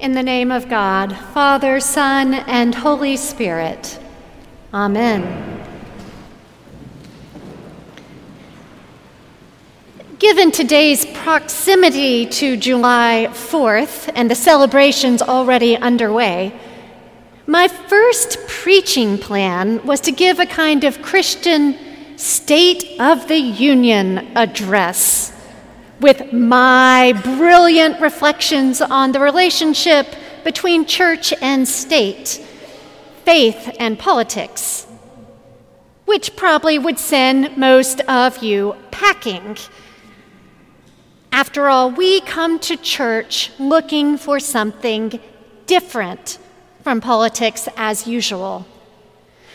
In the name of God, Father, Son, and Holy Spirit. Amen. Given today's proximity to July 4th and the celebrations already underway, my first preaching plan was to give a kind of Christian State of the Union address with my brilliant reflections on the relationship between church and state, faith and politics, which probably would send most of you packing. After all, we come to church looking for something different from politics as usual.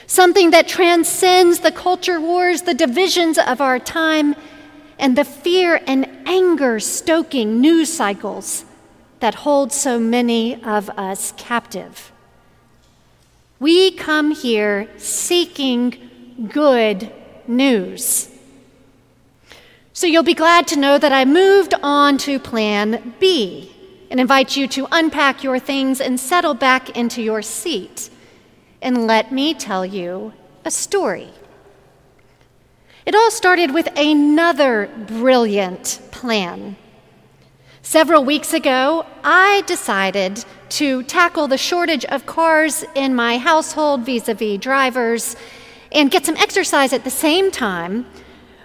Something that transcends the culture wars, the divisions of our time, and the fear and anger stoking news cycles that hold so many of us captive. We come here seeking good news. So you'll be glad to know that I moved on to plan B and invite you to unpack your things and settle back into your seat. And let me tell you a story. It all started with another brilliant plan. Several weeks ago, I decided to tackle the shortage of cars in my household vis a vis drivers and get some exercise at the same time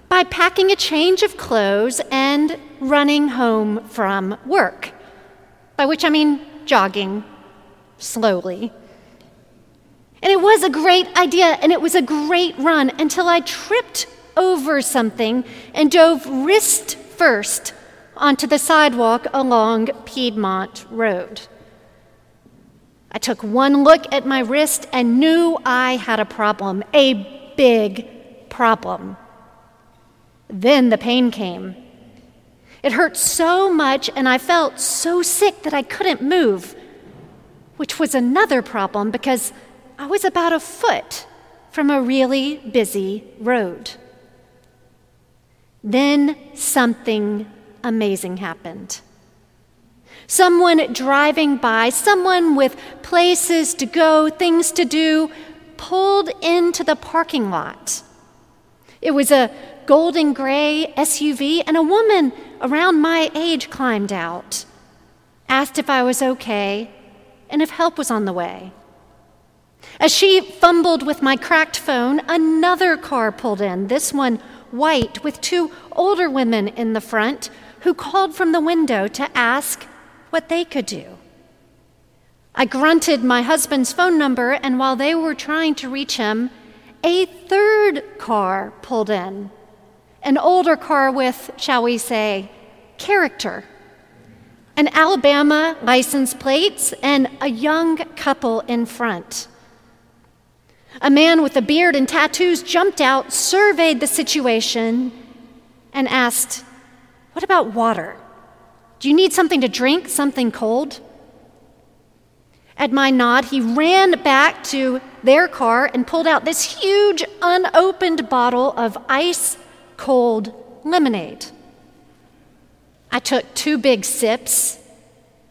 by packing a change of clothes and running home from work. By which I mean jogging slowly. And it was a great idea and it was a great run until I tripped over something and dove wrist first onto the sidewalk along Piedmont Road. I took one look at my wrist and knew I had a problem, a big problem. Then the pain came. It hurt so much, and I felt so sick that I couldn't move, which was another problem because I was about a foot from a really busy road. Then something amazing happened. Someone driving by, someone with places to go, things to do, pulled into the parking lot. It was a golden gray SUV, and a woman around my age climbed out, asked if I was okay, and if help was on the way. As she fumbled with my cracked phone, another car pulled in, this one white, with two older women in the front who called from the window to ask what they could do. I grunted my husband's phone number, and while they were trying to reach him, a third car pulled in. An older car with, shall we say, character. An Alabama license plates and a young couple in front. A man with a beard and tattoos jumped out, surveyed the situation, and asked, What about water? Do you need something to drink, something cold? At my nod, he ran back to their car and pulled out this huge unopened bottle of ice cold lemonade. I took two big sips.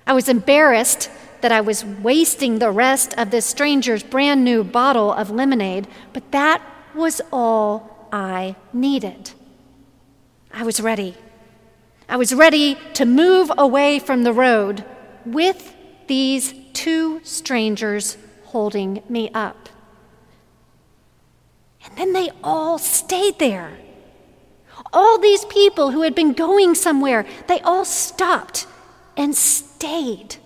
I was embarrassed that I was wasting the rest of this stranger's brand new bottle of lemonade, but that was all I needed. I was ready. I was ready to move away from the road with these two strangers holding me up. And then they all stayed there. All these people who had been going somewhere, they all stopped and stayed.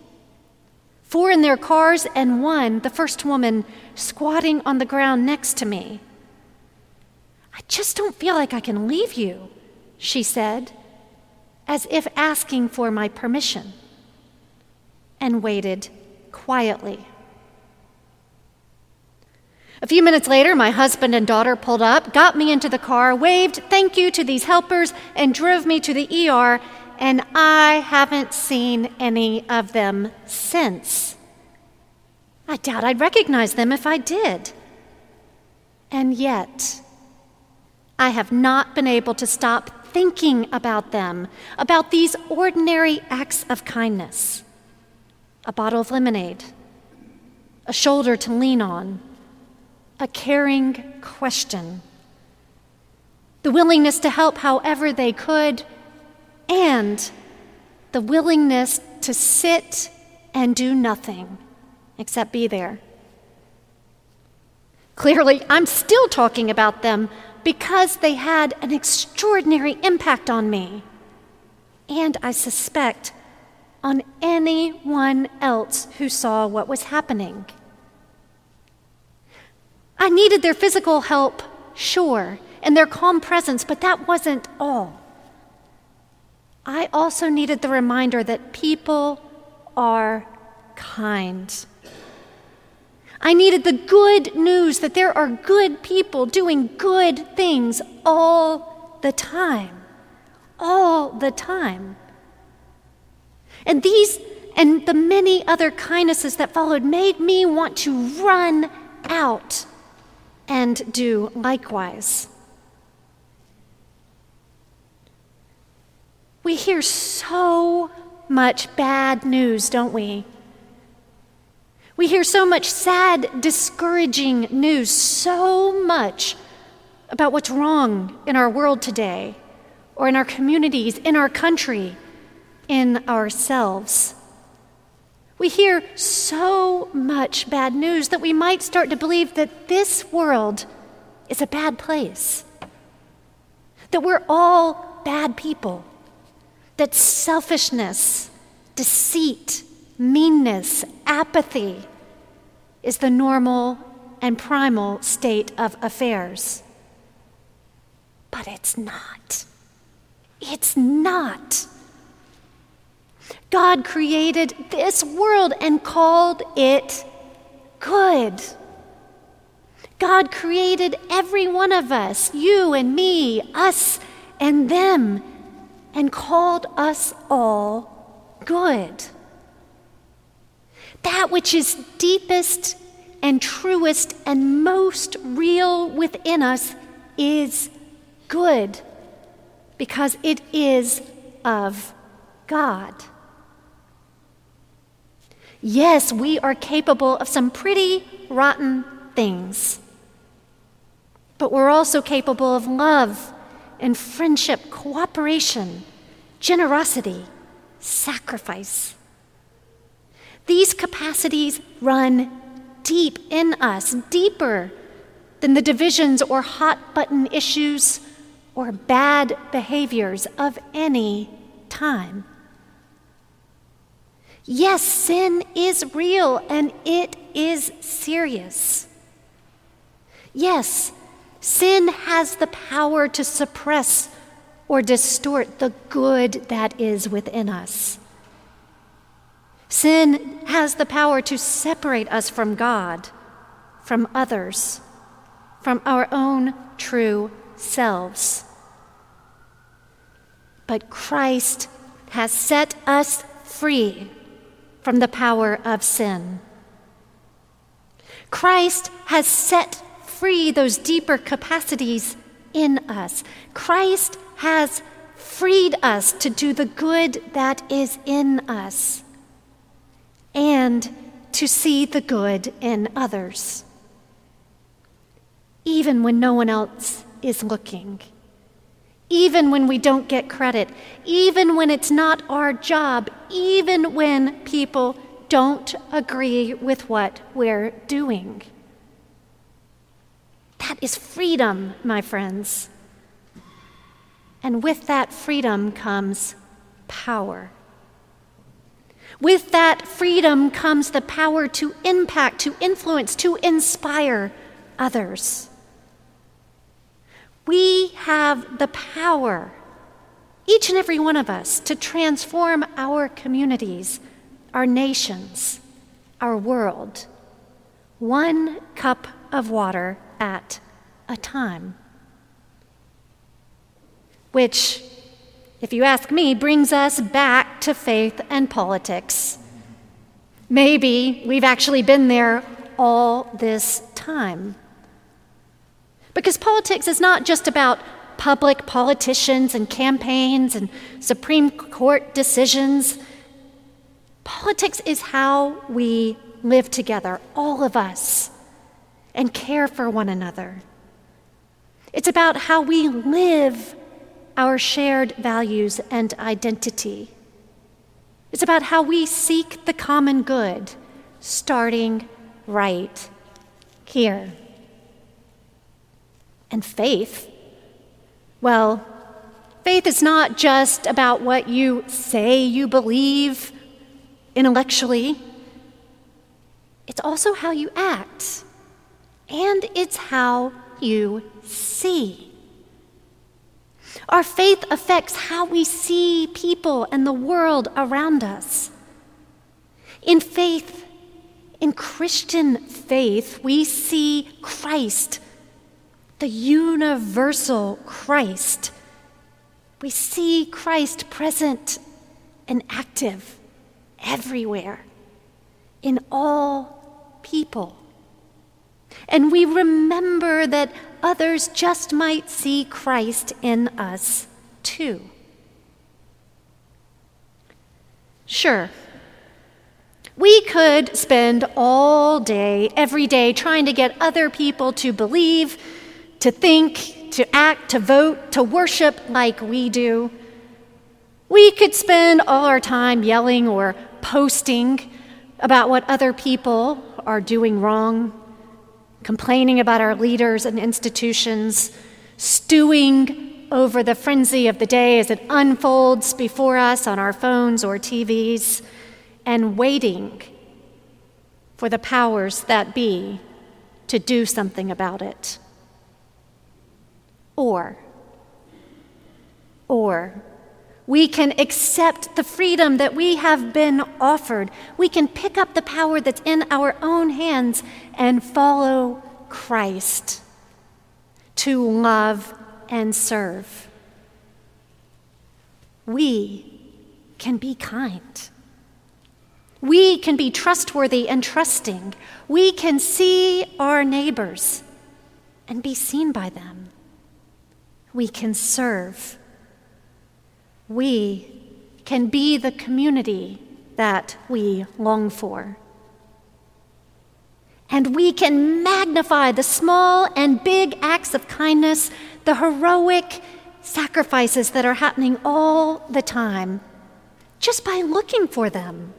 Four in their cars, and one, the first woman, squatting on the ground next to me. I just don't feel like I can leave you, she said, as if asking for my permission, and waited quietly. A few minutes later, my husband and daughter pulled up, got me into the car, waved thank you to these helpers, and drove me to the ER and I haven't seen any of them since. I doubt I'd recognize them if I did. And yet, I have not been able to stop thinking about them, about these ordinary acts of kindness. a bottle of lemonade, a shoulder to lean on, a caring question, the willingness to help however they could, and the willingness to sit and do nothing except be there. Clearly, I'm still talking about them because they had an extraordinary impact on me. And I suspect on anyone else who saw what was happening. I needed their physical help, sure, and their calm presence, but that wasn't all. I also needed the reminder that people are kind. I needed the good news that there are good people doing good things all the time. All the time. And these and the many other kindnesses that followed made me want to run out and do likewise. We hear so much bad news, don't we? We hear so much sad, discouraging news, so much about what's wrong in our world today, or in our communities, in our country, in ourselves. We hear so much bad news that we might start to believe that this world is a bad place, that we're all bad people, that selfishness, deceit, meanness, apathy is the normal and primal state of affairs. But it's not. It's not. God created this world and called it good. God created every one of us, you and me, us and them, and called us all good. That which is deepest and truest and most real within us is good because it is of God. Yes, we are capable of some pretty rotten things, but we're also capable of love and friendship, cooperation, generosity, sacrifice. These capacities run deep in us, deeper than the divisions or hot button issues or bad behaviors of any time. Yes, sin is real and it is serious. Yes, sin has the power to suppress or distort the good that is within us. Sin has the power to separate us from God, from others, from our own true selves. But Christ has set us free from the power of sin. Christ has set free those deeper capacities in us. Christ has freed us to do the good that is in us and to see the good in others, even when no one else is looking even when we don't get credit, even when it's not our job, even when people don't agree with what we're doing. That is freedom, my friends. And with that freedom comes power. With that freedom comes the power to impact, to influence, to inspire others. We have the power, each and every one of us, to transform our communities, our nations, our world, one cup of water at a time. Which, if you ask me, brings us back to faith and politics. Maybe we've actually been there all this time. Because politics is not just about public politicians and campaigns and Supreme Court decisions. Politics is how we live together, all of us, and care for one another. It's about how we live our shared values and identity. It's about how we seek the common good, starting right here. And faith, well, faith is not just about what you say you believe intellectually, it's also how you act, and it's how you see. Our faith affects how we see people and the world around us. In faith, in Christian faith, we see Christ, the universal Christ. We see Christ present and active everywhere, in all people. And we remember that others just might see Christ in us too. Sure, we could spend all day, every day, trying to get other people to believe, to think, to act, to vote, to worship like we do. We could spend all our time yelling or posting about what other people are doing wrong complaining about our leaders and institutions, stewing over the frenzy of the day as it unfolds before us on our phones or TVs, and waiting for the powers that be to do something about it. Or, or, we can accept the freedom that we have been offered. We can pick up the power that's in our own hands and follow Christ to love and serve. We can be kind. We can be trustworthy and trusting. We can see our neighbors and be seen by them. We can serve we can be the community that we long for. And we can magnify the small and big acts of kindness, the heroic sacrifices that are happening all the time, just by looking for them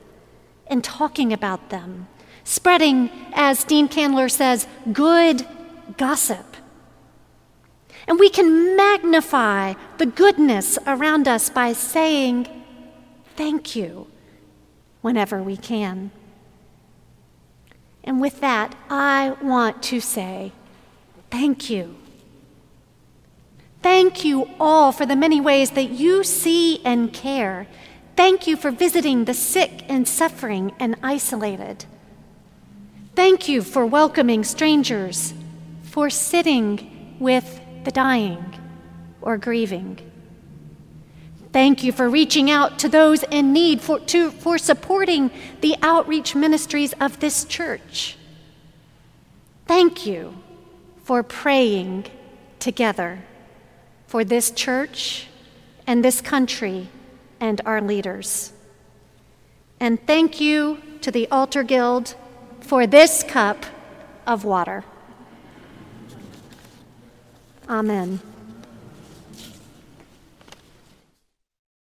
and talking about them, spreading, as Dean Candler says, good gossip. And we can magnify the goodness around us by saying thank you whenever we can. And with that, I want to say thank you. Thank you all for the many ways that you see and care. Thank you for visiting the sick and suffering and isolated. Thank you for welcoming strangers, for sitting with the dying, or grieving. Thank you for reaching out to those in need, for, to, for supporting the outreach ministries of this church. Thank you for praying together for this church and this country and our leaders. And thank you to the Altar Guild for this cup of water. Amen.